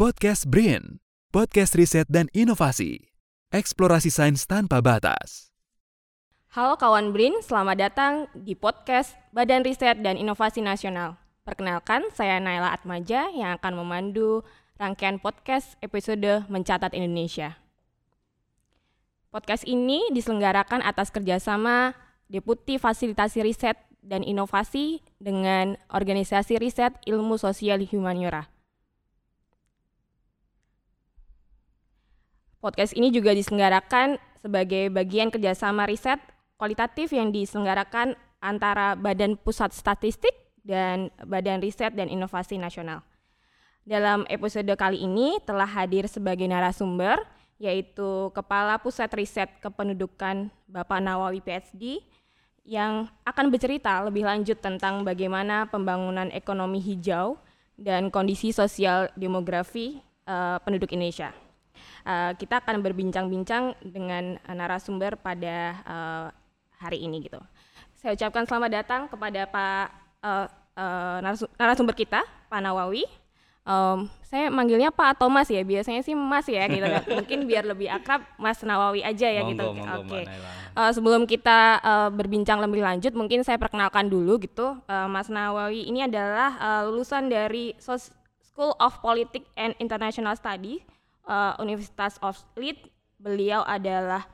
Podcast Brain, podcast riset dan inovasi. Eksplorasi sains tanpa batas. Halo kawan BRIN, selamat datang di podcast Badan Riset dan Inovasi Nasional. Perkenalkan, saya Naila Atmaja yang akan memandu rangkaian podcast episode Mencatat Indonesia. Podcast ini diselenggarakan atas kerjasama Deputi Fasilitasi Riset dan Inovasi dengan Organisasi Riset Ilmu Sosial Humaniora. Podcast ini juga diselenggarakan sebagai bagian kerjasama riset kualitatif yang diselenggarakan antara Badan Pusat Statistik dan Badan Riset dan Inovasi Nasional. Dalam episode kali ini telah hadir sebagai narasumber yaitu Kepala Pusat Riset Kependudukan Bapak Nawawi PhD yang akan bercerita lebih lanjut tentang bagaimana pembangunan ekonomi hijau dan kondisi sosial demografi uh, penduduk Indonesia. Uh, kita akan berbincang-bincang dengan narasumber pada uh, hari ini gitu. Saya ucapkan selamat datang kepada Pak uh, uh, narasumber kita, Pak Nawawi. Um, saya manggilnya Pak atau Mas ya, biasanya sih Mas ya gitu. Mungkin biar lebih akrab Mas Nawawi aja ya monggo, gitu. Oke. Okay. Uh, sebelum kita uh, berbincang lebih lanjut, mungkin saya perkenalkan dulu gitu. Uh, Mas Nawawi ini adalah uh, lulusan dari Sos School of Politics and International Studies uh, Universitas of Leeds. Beliau adalah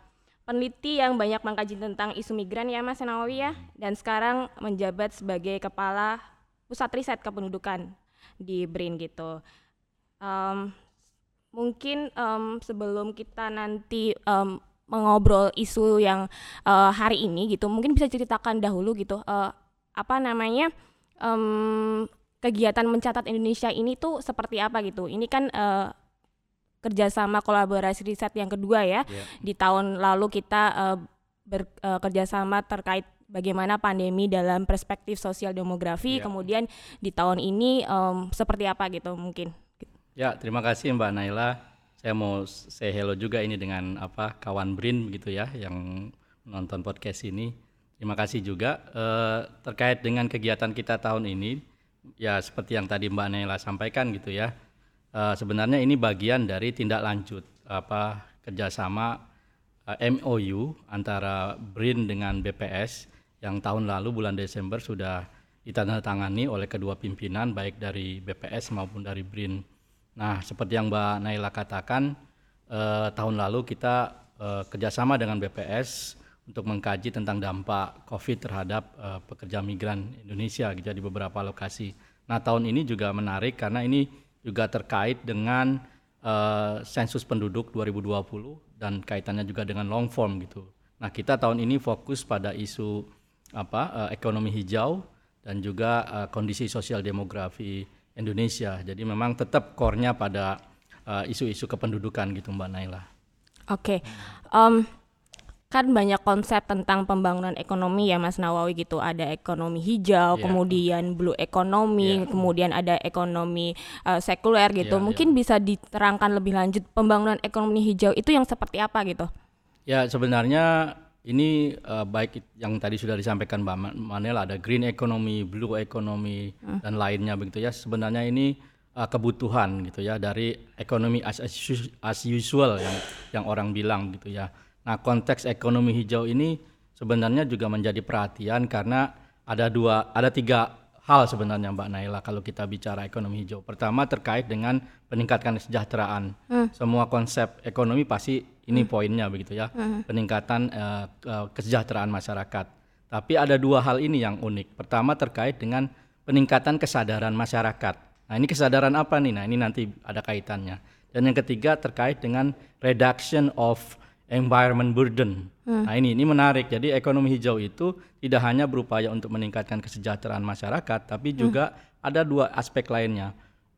peneliti yang banyak mengkaji tentang isu migran ya Mas Nawawi ya dan sekarang menjabat sebagai kepala pusat riset kependudukan di BRIN gitu. Um, mungkin um, sebelum kita nanti um, mengobrol isu yang uh, hari ini gitu, mungkin bisa ceritakan dahulu gitu uh, apa namanya um, kegiatan mencatat Indonesia ini tuh seperti apa gitu. Ini kan uh, kerjasama kolaborasi riset yang kedua ya. Yeah. Di tahun lalu kita uh, bekerjasama uh, terkait bagaimana pandemi dalam perspektif sosial demografi. Yeah. Kemudian di tahun ini um, seperti apa gitu mungkin? Ya terima kasih Mbak Naila. Saya mau say hello juga ini dengan apa kawan Brin gitu ya yang menonton podcast ini. Terima kasih juga uh, terkait dengan kegiatan kita tahun ini. Ya seperti yang tadi Mbak Naila sampaikan gitu ya uh, sebenarnya ini bagian dari tindak lanjut apa kerjasama uh, eh, MOU antara BRIN dengan BPS yang tahun lalu bulan Desember sudah ditandatangani oleh kedua pimpinan baik dari BPS maupun dari BRIN. Nah, seperti yang Mbak Naila katakan, eh, tahun lalu kita eh, kerjasama dengan BPS untuk mengkaji tentang dampak COVID terhadap eh, pekerja migran Indonesia gitu ya, di beberapa lokasi. Nah, tahun ini juga menarik karena ini juga terkait dengan uh, sensus penduduk 2020 dan kaitannya juga dengan long form gitu. Nah, kita tahun ini fokus pada isu apa uh, ekonomi hijau dan juga uh, kondisi sosial demografi Indonesia. Jadi memang tetap core-nya pada isu-isu uh, kependudukan gitu Mbak Naila. Oke. Okay. Um, kan banyak konsep tentang pembangunan ekonomi ya Mas Nawawi gitu ada ekonomi hijau yeah. kemudian blue ekonomi yeah. kemudian ada ekonomi uh, sekuler gitu yeah, mungkin yeah. bisa diterangkan lebih lanjut pembangunan ekonomi hijau itu yang seperti apa gitu ya sebenarnya ini uh, baik yang tadi sudah disampaikan Mbak Manela ada green economy blue economy hmm. dan lainnya begitu ya sebenarnya ini uh, kebutuhan gitu ya dari ekonomi as, as usual yang yang orang bilang gitu ya Nah, konteks ekonomi hijau ini sebenarnya juga menjadi perhatian karena ada dua, ada tiga hal sebenarnya Mbak Naila kalau kita bicara ekonomi hijau. Pertama terkait dengan peningkatan kesejahteraan. Hmm. Semua konsep ekonomi pasti ini hmm. poinnya begitu ya, hmm. peningkatan uh, uh, kesejahteraan masyarakat. Tapi ada dua hal ini yang unik. Pertama terkait dengan peningkatan kesadaran masyarakat. Nah ini kesadaran apa nih? Nah ini nanti ada kaitannya. Dan yang ketiga terkait dengan reduction of environment burden. Hmm. Nah ini ini menarik. Jadi ekonomi hijau itu tidak hanya berupaya untuk meningkatkan kesejahteraan masyarakat, tapi hmm. juga hmm. ada dua aspek lainnya.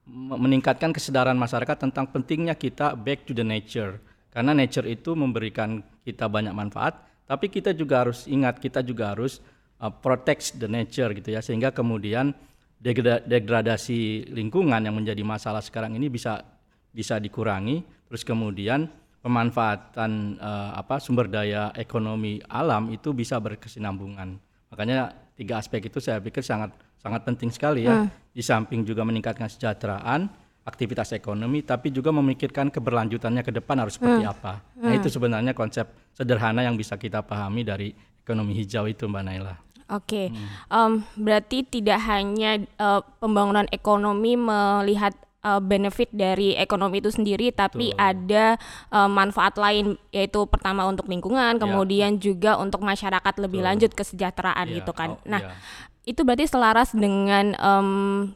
Meningkatkan kesadaran masyarakat tentang pentingnya kita back to the nature. Karena nature itu memberikan kita banyak manfaat, tapi kita juga harus ingat kita juga harus uh, protect the nature gitu ya sehingga kemudian degradasi lingkungan yang menjadi masalah sekarang ini bisa bisa dikurangi terus kemudian pemanfaatan uh, apa sumber daya ekonomi alam itu bisa berkesinambungan. Makanya tiga aspek itu saya pikir sangat sangat penting sekali ya. Hmm. Di samping juga meningkatkan kesejahteraan, aktivitas ekonomi, tapi juga memikirkan keberlanjutannya ke depan harus seperti Hmm. apa. Nah itu sebenarnya konsep sederhana yang bisa kita pahami dari ekonomi hijau itu, Mbak Naila. Oke, Em, berarti tidak hanya eh, pembangunan ekonomi melihat eh, benefit dari ekonomi itu sendiri, tapi ada eh, manfaat lain, yaitu pertama untuk lingkungan, kemudian juga untuk masyarakat lebih lanjut kesejahteraan Iya, gitu kan. oh, Nah, iya. itu berarti selaras dengan em,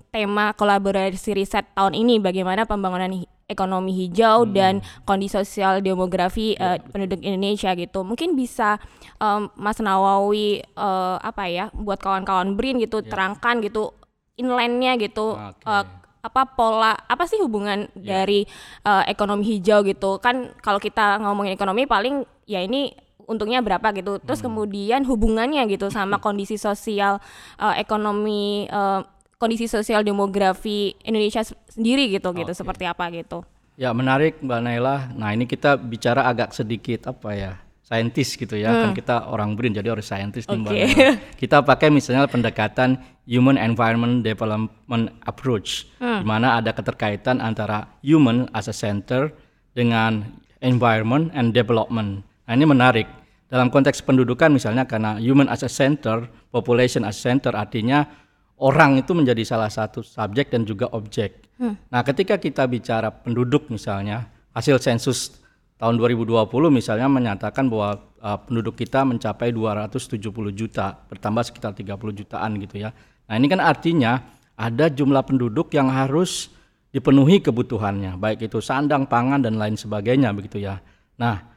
tema kolaborasi riset tahun ini, bagaimana pembangunan hi- ekonomi hijau dan kondisi sosial demografi eh, penduduk Indonesia gitu. Mungkin bisa em, Mas Nawawi eh, apa ya, buat kawan-kawan BRIN gitu terangkan gitu inline-nya gitu. Oke. eh, apa pola apa sih hubungan dari eh, ekonomi hijau gitu? Kan kalau kita ngomongin ekonomi paling ya ini untungnya berapa gitu. Terus kemudian hubungannya gitu sama kondisi sosial eh, ekonomi eh, kondisi sosial demografi Indonesia sendiri gitu gitu seperti apa gitu. Ya menarik Mbak Naila. Nah ini kita bicara agak sedikit apa ya, saintis gitu ya. Kan kita orang BRIN jadi harus saintis Hmm. Naila. Kita pakai misalnya pendekatan Human Environment Development Approach, Hmm. di mana ada keterkaitan antara human as a center dengan environment and development. Nah ini menarik. Dalam konteks pendudukan misalnya karena human as a center, population as a center artinya orang itu menjadi salah satu subjek dan juga objek. Nah, ketika kita bicara penduduk misalnya, hasil sensus tahun 2020 misalnya menyatakan bahwa uh, penduduk kita mencapai 270 juta, bertambah sekitar 30 jutaan gitu ya. Nah, ini kan artinya ada jumlah penduduk yang harus dipenuhi kebutuhannya, baik itu sandang, pangan dan lain sebagainya begitu ya. Nah,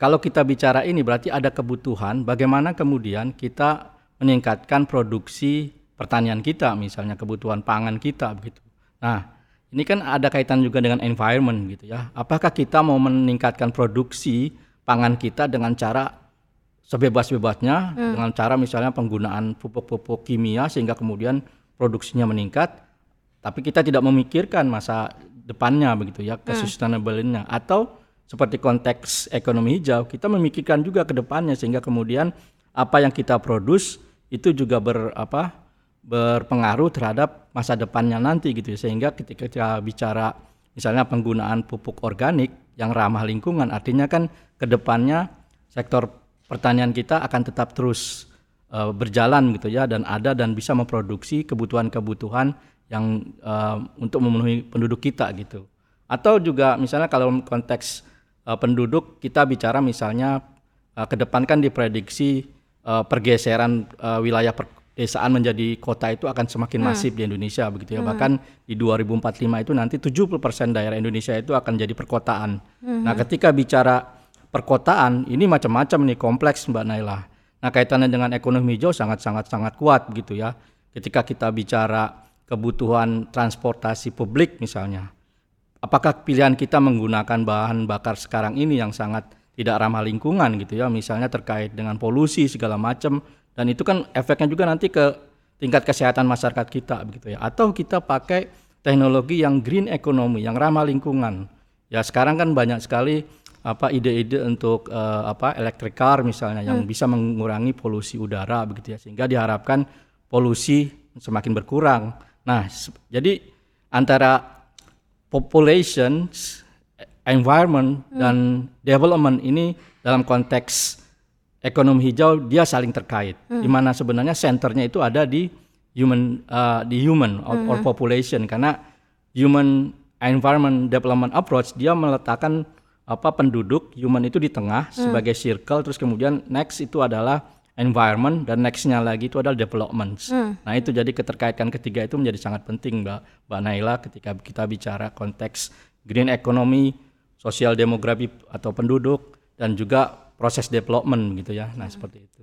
kalau kita bicara ini berarti ada kebutuhan bagaimana kemudian kita meningkatkan produksi pertanian kita misalnya kebutuhan pangan kita begitu. Nah, ini kan ada kaitan juga dengan environment gitu ya. Apakah kita mau meningkatkan produksi pangan kita dengan cara sebebas-bebasnya dengan cara misalnya penggunaan pupuk-pupuk kimia sehingga kemudian produksinya meningkat tapi kita tidak memikirkan masa depannya begitu ya ke sustainable-nya? Atau seperti konteks ekonomi hijau kita memikirkan juga ke depannya sehingga kemudian apa yang kita produce itu juga ber apa berpengaruh terhadap masa depannya nanti gitu ya. sehingga ketika kita bicara misalnya penggunaan pupuk organik yang ramah lingkungan artinya kan ke depannya sektor pertanian kita akan tetap terus eh, berjalan gitu ya dan ada dan bisa memproduksi kebutuhan-kebutuhan yang eh, untuk memenuhi penduduk kita gitu. Atau juga misalnya kalau konteks eh, penduduk kita bicara misalnya eh, ke depan kan diprediksi eh, pergeseran eh, wilayah pedesaan menjadi kota itu akan semakin masif di Indonesia begitu ya. Bahkan di 2045 itu nanti 70% daerah Indonesia itu akan jadi perkotaan. Nah, ketika bicara perkotaan ini macam-macam nih kompleks Mbak Naila. Nah, kaitannya dengan ekonomi hijau sangat-sangat sangat kuat gitu ya. Ketika kita bicara kebutuhan transportasi publik misalnya. Apakah pilihan kita menggunakan bahan bakar sekarang ini yang sangat tidak ramah lingkungan gitu ya, misalnya terkait dengan polusi segala macam dan itu kan efeknya juga nanti ke tingkat kesehatan masyarakat kita begitu ya. Atau kita pakai teknologi yang green economy, yang ramah lingkungan. Ya sekarang kan banyak sekali apa ide-ide untuk eh, apa electric car misalnya yang bisa mengurangi polusi udara begitu ya sehingga diharapkan polusi semakin berkurang. Nah, jadi antara population, environment dan development ini dalam konteks ekonomi hijau dia saling terkait. Di mana sebenarnya senternya itu ada di human uh, di human or, or population. Karena human environment development approach dia meletakkan apa penduduk human itu di tengah sebagai circle terus kemudian next itu adalah environment dan nextnya lagi itu adalah development. Nah itu jadi keterkaitan ketiga itu menjadi sangat penting mbak mbak Naila ketika kita bicara konteks green economy, sosial demografi atau penduduk dan juga proses development gitu ya. Nah seperti itu.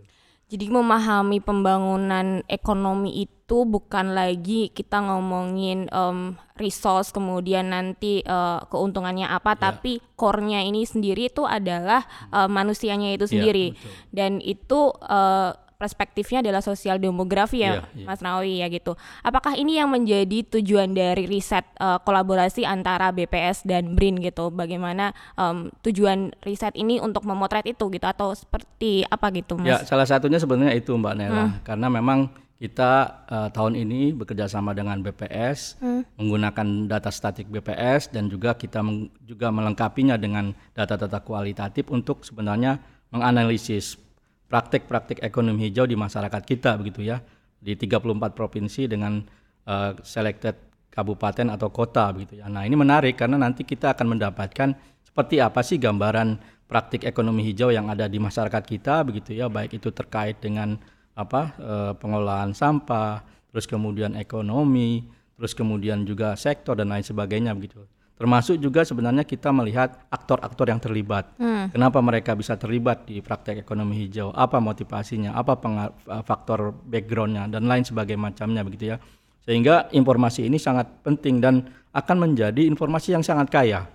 Jadi memahami pembangunan ekonomi itu bukan lagi kita ngomongin em, resource kemudian nanti eh, keuntungannya apa, tapi core-nya ini sendiri itu adalah eh, manusianya itu Iya, sendiri. betul. Dan itu eh, perspektifnya adalah sosial demografi ya, Iya, iya. Mas Nawawi ya gitu. Apakah ini yang menjadi tujuan dari riset eh, kolaborasi antara BPS dan BRIN gitu? Bagaimana em, tujuan riset ini untuk memotret itu gitu atau seperti apa gitu, Mas? Ya, salah satunya sebenarnya itu Mbak Nela, karena memang kita uh, tahun ini bekerja sama dengan BPS hmm. menggunakan data statik BPS dan juga kita juga melengkapinya dengan data-data kualitatif untuk sebenarnya menganalisis praktik-praktik ekonomi hijau di masyarakat kita begitu ya di 34 provinsi dengan uh, selected kabupaten atau kota begitu ya. Nah, ini menarik karena nanti kita akan mendapatkan seperti apa sih gambaran praktik ekonomi hijau yang ada di masyarakat kita begitu ya, baik itu terkait dengan apa uh, pengolahan sampah, terus kemudian ekonomi, terus kemudian juga sektor dan lain sebagainya begitu. Termasuk juga sebenarnya kita melihat aktor-aktor yang terlibat. Hmm. Kenapa mereka bisa terlibat di praktek ekonomi hijau? Apa motivasinya? Apa faktor backgroundnya dan lain sebagainya macamnya begitu ya. Sehingga informasi ini sangat penting dan akan menjadi informasi yang sangat kaya.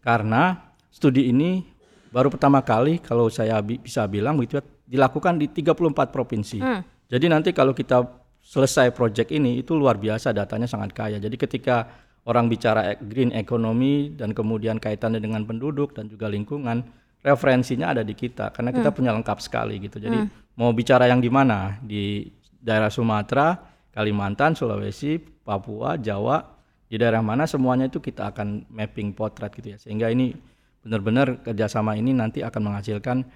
Karena studi ini baru pertama kali kalau saya bi bisa bilang begitu ya, dilakukan di 34 provinsi. Hmm. Jadi nanti kalau kita selesai proyek ini itu luar biasa datanya sangat kaya. Jadi ketika orang bicara e, green economy dan kemudian kaitannya dengan penduduk dan juga lingkungan, referensinya ada di kita karena kita hmm. punya lengkap sekali gitu. Jadi hmm. mau bicara yang di mana? Di daerah Sumatera, Kalimantan, Sulawesi, Papua, Jawa, di daerah mana semuanya itu kita akan mapping potret gitu ya. Sehingga ini benar-benar kerjasama ini nanti akan menghasilkan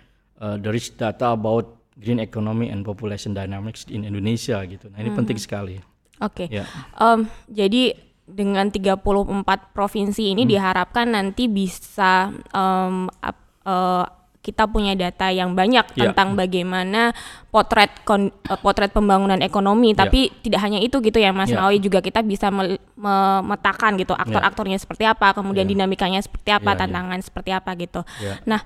uh, the rich data about green economy and population dynamics in Indonesia gitu. Nah ini hmm. penting sekali. Oke. Okay. Ya. Um, jadi dengan 34 provinsi ini hmm. diharapkan nanti bisa um, uh, kita punya data yang banyak yeah. tentang bagaimana potret kon, uh, potret pembangunan ekonomi yeah. tapi tidak hanya itu gitu ya Mas yeah. Nawawi juga kita bisa memetakan gitu aktor-aktornya seperti apa kemudian yeah. dinamikanya seperti apa yeah, ya. tantangan yeah. seperti apa gitu. Yeah. Nah,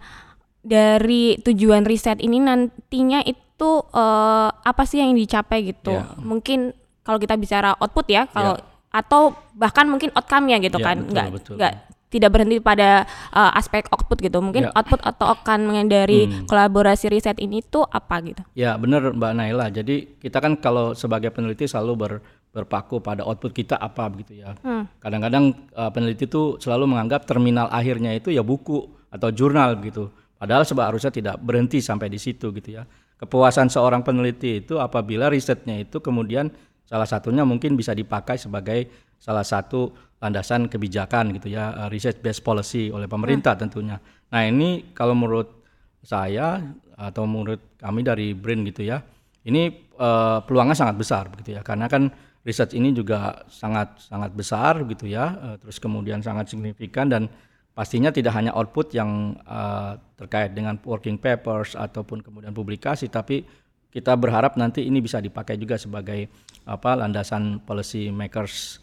dari tujuan riset ini nantinya itu uh, apa sih yang dicapai gitu? Yeah. Mungkin kalau kita bicara output ya, kalau yeah atau bahkan mungkin outcome-nya gitu ya, kan betul, nggak betul. nggak tidak berhenti pada uh, aspek output gitu mungkin ya. output atau akan dari hmm. kolaborasi riset ini tuh apa gitu ya benar mbak Naila jadi kita kan kalau sebagai peneliti selalu ber, berpaku pada output kita apa begitu ya hmm. kadang-kadang uh, peneliti itu selalu menganggap terminal akhirnya itu ya buku atau jurnal gitu padahal sebab harusnya tidak berhenti sampai di situ gitu ya kepuasan seorang peneliti itu apabila risetnya itu kemudian Salah satunya mungkin bisa dipakai sebagai salah satu landasan kebijakan gitu ya, uh, research based policy oleh pemerintah hmm. tentunya. Nah, ini kalau menurut saya atau menurut kami dari BRIN gitu ya, ini uh, peluangnya sangat besar begitu ya. Karena kan research ini juga sangat sangat besar gitu ya, uh, terus kemudian sangat signifikan dan pastinya tidak hanya output yang uh, terkait dengan working papers ataupun kemudian publikasi tapi kita berharap nanti ini bisa dipakai juga sebagai apa landasan policy makers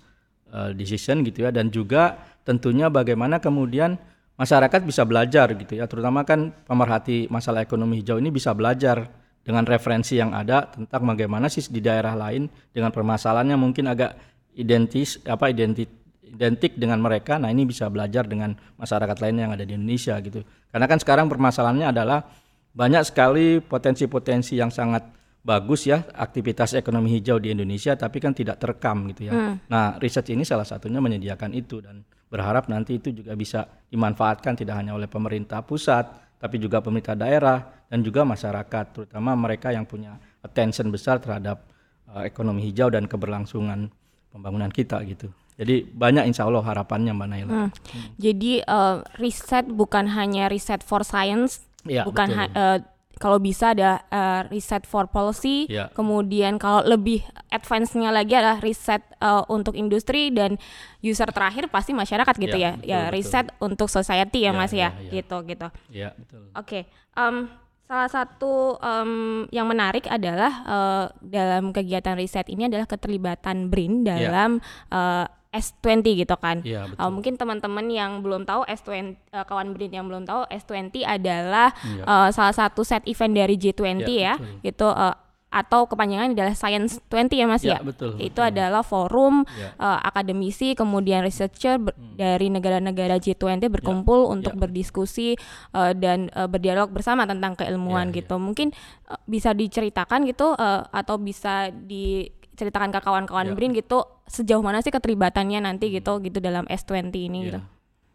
uh, decision gitu ya. Dan juga tentunya bagaimana kemudian masyarakat bisa belajar gitu ya. Terutama kan pemerhati masalah ekonomi hijau ini bisa belajar dengan referensi yang ada tentang bagaimana sih di daerah lain dengan permasalahannya mungkin agak identis apa identik identik dengan mereka. Nah ini bisa belajar dengan masyarakat lain yang ada di Indonesia gitu. Karena kan sekarang permasalahannya adalah banyak sekali potensi-potensi yang sangat bagus ya aktivitas ekonomi hijau di Indonesia tapi kan tidak terekam gitu ya. Hmm. Nah, riset ini salah satunya menyediakan itu dan berharap nanti itu juga bisa dimanfaatkan tidak hanya oleh pemerintah pusat tapi juga pemerintah daerah dan juga masyarakat terutama mereka yang punya attention besar terhadap uh, ekonomi hijau dan keberlangsungan pembangunan kita gitu. Jadi banyak insya Allah harapannya Mbak Naila. Hmm. Hmm. Jadi uh, riset bukan hanya riset for science Ya, bukan uh, kalau bisa ada uh, riset for policy, ya. kemudian kalau lebih advance-nya lagi adalah riset uh, untuk industri dan user terakhir pasti masyarakat gitu ya, ya, betul, ya riset untuk society ya, ya mas ya, ya, ya. gitu gitu. Ya betul. Oke, okay. um, salah satu um, yang menarik adalah uh, dalam kegiatan riset ini adalah keterlibatan BRIN ya. dalam uh, S20 gitu kan. Ya, betul. Uh, mungkin teman-teman yang belum tahu S20 uh, kawan Brin yang belum tahu S20 adalah ya. uh, salah satu set event dari G20 ya, ya gitu uh, atau kepanjangan adalah Science 20 ya Mas ya. ya? Betul. Itu betul. adalah forum ya. uh, akademisi kemudian researcher hmm. dari negara-negara G20 berkumpul ya. untuk ya. berdiskusi uh, dan uh, berdialog bersama tentang keilmuan ya, gitu. Ya. Mungkin uh, bisa diceritakan gitu uh, atau bisa di ceritakan ke kawan-kawan ya. Brin gitu sejauh mana sih keterlibatannya nanti hmm. gitu gitu dalam S20 ini ya. gitu.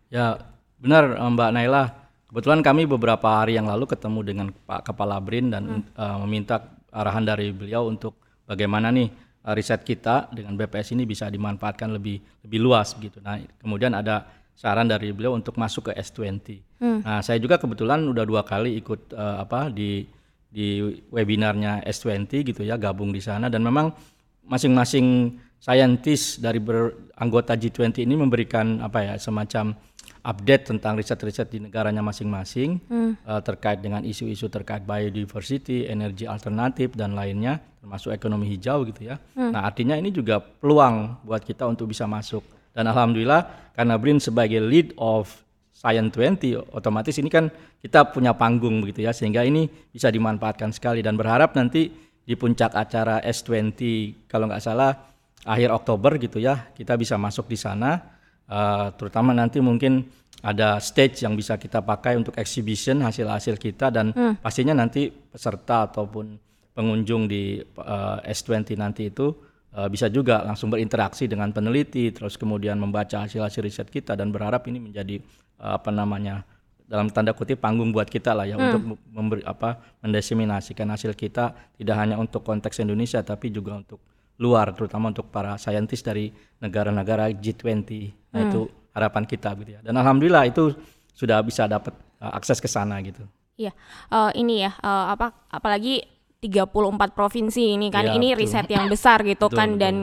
Ya, benar eh, Mbak Naila. Kebetulan kami beberapa hari yang lalu ketemu dengan Pak Kepala Brin dan hmm. uh, meminta arahan dari beliau untuk bagaimana nih uh, riset kita dengan BPS ini bisa dimanfaatkan lebih lebih luas gitu. Nah, kemudian ada saran dari beliau untuk masuk ke S20. Hmm. Nah, saya juga kebetulan udah dua kali ikut uh, apa di di webinarnya S20 gitu ya, gabung di sana dan memang masing-masing saintis dari anggota G20 ini memberikan apa ya semacam update tentang riset-riset di negaranya masing-masing hmm. uh, terkait dengan isu-isu terkait biodiversity, energi alternatif dan lainnya termasuk ekonomi hijau gitu ya. Hmm. Nah, artinya ini juga peluang buat kita untuk bisa masuk. Dan alhamdulillah karena BRIN sebagai lead of Science 20 otomatis ini kan kita punya panggung begitu ya sehingga ini bisa dimanfaatkan sekali dan berharap nanti di puncak acara S20 kalau nggak salah akhir Oktober gitu ya kita bisa masuk di sana uh, terutama nanti mungkin ada stage yang bisa kita pakai untuk exhibition hasil-hasil kita dan hmm. pastinya nanti peserta ataupun pengunjung di uh, S20 nanti itu uh, bisa juga langsung berinteraksi dengan peneliti terus kemudian membaca hasil-hasil riset kita dan berharap ini menjadi uh, apa namanya dalam tanda kutip panggung buat kita lah ya hmm. untuk memberi apa mendeseminasikan hasil kita tidak hanya untuk konteks Indonesia tapi juga untuk luar terutama untuk para saintis dari negara-negara G20. Nah, hmm. itu harapan kita gitu ya. Dan alhamdulillah itu sudah bisa dapat uh, akses ke sana gitu. Iya. Uh, ini ya uh, apa apalagi 34 provinsi ini kan ya, ini betul. riset yang besar gitu betul, kan betul. dan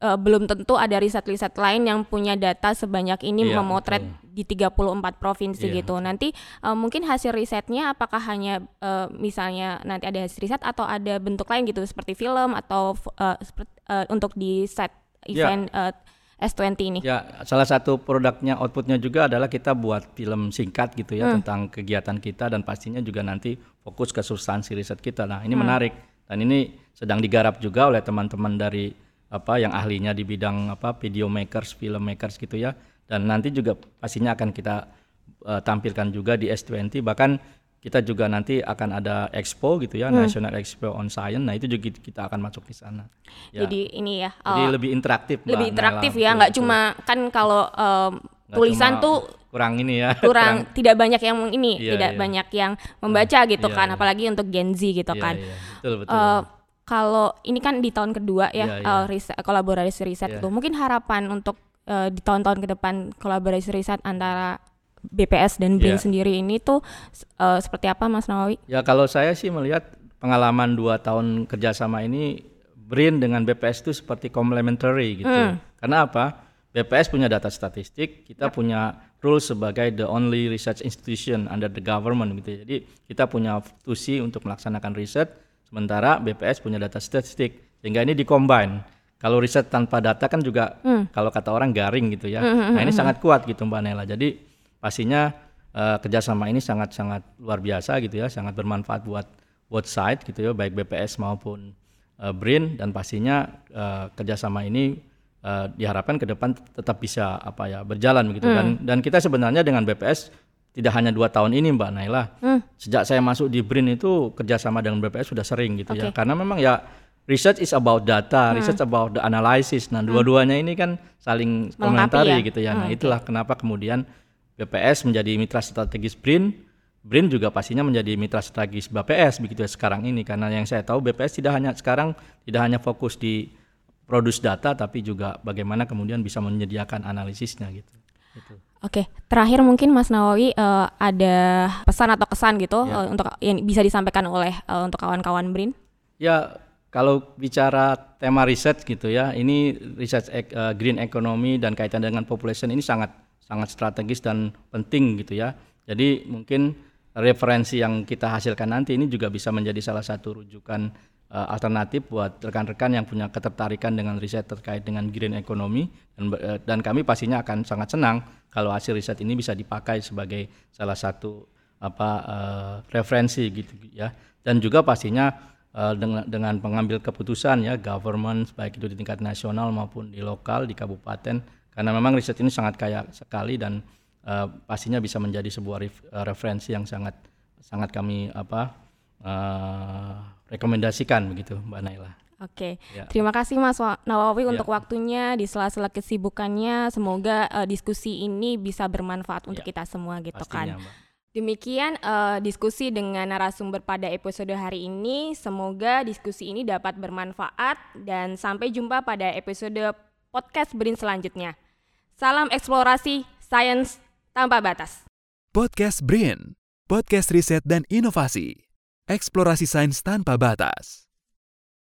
uh, belum tentu ada riset-riset lain yang punya data sebanyak ini ya, memotret betul. di 34 provinsi ya. gitu. Nanti uh, mungkin hasil risetnya apakah hanya uh, misalnya nanti ada hasil riset atau ada bentuk lain gitu seperti film atau uh, seperti, uh, untuk di set ya. event ya. uh, S20 ini. Ya, salah satu produknya outputnya juga adalah kita buat film singkat gitu ya hmm. tentang kegiatan kita dan pastinya juga nanti fokus ke substansi riset kita. Nah, ini hmm. menarik dan ini sedang digarap juga oleh teman-teman dari apa yang ahlinya di bidang apa video makers, film makers gitu ya. Dan nanti juga pastinya akan kita uh, tampilkan juga di S20 bahkan kita juga nanti akan ada expo gitu ya, hmm. National Expo on Science. Nah, itu juga kita akan masuk di sana. Ya. Jadi ini ya. Jadi uh, lebih interaktif. Lebih interaktif ya, nggak cuma kan kalau um, tulisan tuh kurang ini ya. Kurang, kurang tidak banyak yang ini, iya, tidak iya. banyak yang membaca gitu iya, kan, iya. apalagi untuk Gen Z gitu iya, kan. Iya. Betul betul. Uh, kalau ini kan di tahun kedua ya yeah, yeah. Uh, riset, kolaborasi riset yeah. itu mungkin harapan untuk uh, di tahun-tahun ke depan kolaborasi riset antara BPS dan BRIN yeah. sendiri ini tuh uh, seperti apa Mas Nawawi? Ya kalau saya sih melihat pengalaman dua tahun kerjasama ini BRIN dengan BPS itu seperti complementary gitu. Hmm. Karena apa? BPS punya data statistik, kita yep. punya role sebagai the only research institution under the government gitu. Jadi kita punya tusi untuk melaksanakan riset Sementara BPS punya data statistik sehingga ini dikombine. Kalau riset tanpa data kan juga hmm. kalau kata orang garing gitu ya. Hmm, hmm nah ini hmm, sangat hmm. kuat gitu Mbak Nela. Jadi pastinya uh, kerjasama ini sangat-sangat luar biasa gitu ya, sangat bermanfaat buat both side gitu ya, baik BPS maupun uh, BRIN dan pastinya uh, kerjasama ini uh, diharapkan ke depan tetap bisa apa ya berjalan begitu hmm. dan dan kita sebenarnya dengan BPS tidak hanya dua tahun ini Mbak Naila. Hmm. Sejak saya masuk di BRIN itu kerjasama dengan BPS sudah sering gitu okay. ya. Karena memang ya research is about data, hmm. research about the analysis. Nah, hmm. dua-duanya ini kan saling komentari ya? gitu ya. Nah, hmm, itulah okay. kenapa kemudian BPS menjadi mitra strategis BRIN. BRIN juga pastinya menjadi mitra strategis BPS begitu ya sekarang ini karena yang saya tahu BPS tidak hanya sekarang tidak hanya fokus di produce data tapi juga bagaimana kemudian bisa menyediakan analisisnya gitu. gitu. Oke, terakhir mungkin Mas Nawawi uh, ada pesan atau kesan gitu ya. uh, untuk yang bisa disampaikan oleh uh, untuk kawan-kawan Brin? Ya, kalau bicara tema riset gitu ya, ini riset uh, green economy dan kaitan dengan population ini sangat sangat strategis dan penting gitu ya. Jadi mungkin referensi yang kita hasilkan nanti ini juga bisa menjadi salah satu rujukan uh, alternatif buat rekan-rekan yang punya ketertarikan dengan riset terkait dengan green economy. Dan uh, dan kami pastinya akan sangat senang kalau hasil riset ini bisa dipakai sebagai salah satu apa uh, referensi gitu ya. Dan juga pastinya uh, dengan dengan pengambil keputusan ya government baik itu di tingkat nasional maupun di lokal di kabupaten. Karena memang riset ini sangat kaya sekali dan uh, pastinya bisa menjadi sebuah referensi yang sangat sangat kami apa uh, rekomendasikan begitu Mbak Naila. Oke, ya. terima kasih Mas Nawawi ya. untuk waktunya di sela-sela kesibukannya. Semoga uh, diskusi ini bisa bermanfaat untuk ya. kita semua gitu Pastinya, kan. Mbak. Demikian uh, diskusi dengan narasumber pada episode hari ini. Semoga diskusi ini dapat bermanfaat dan sampai jumpa pada episode podcast Berin selanjutnya. Salam eksplorasi sains tanpa batas. Podcast Brin, podcast riset dan inovasi. Eksplorasi sains tanpa batas.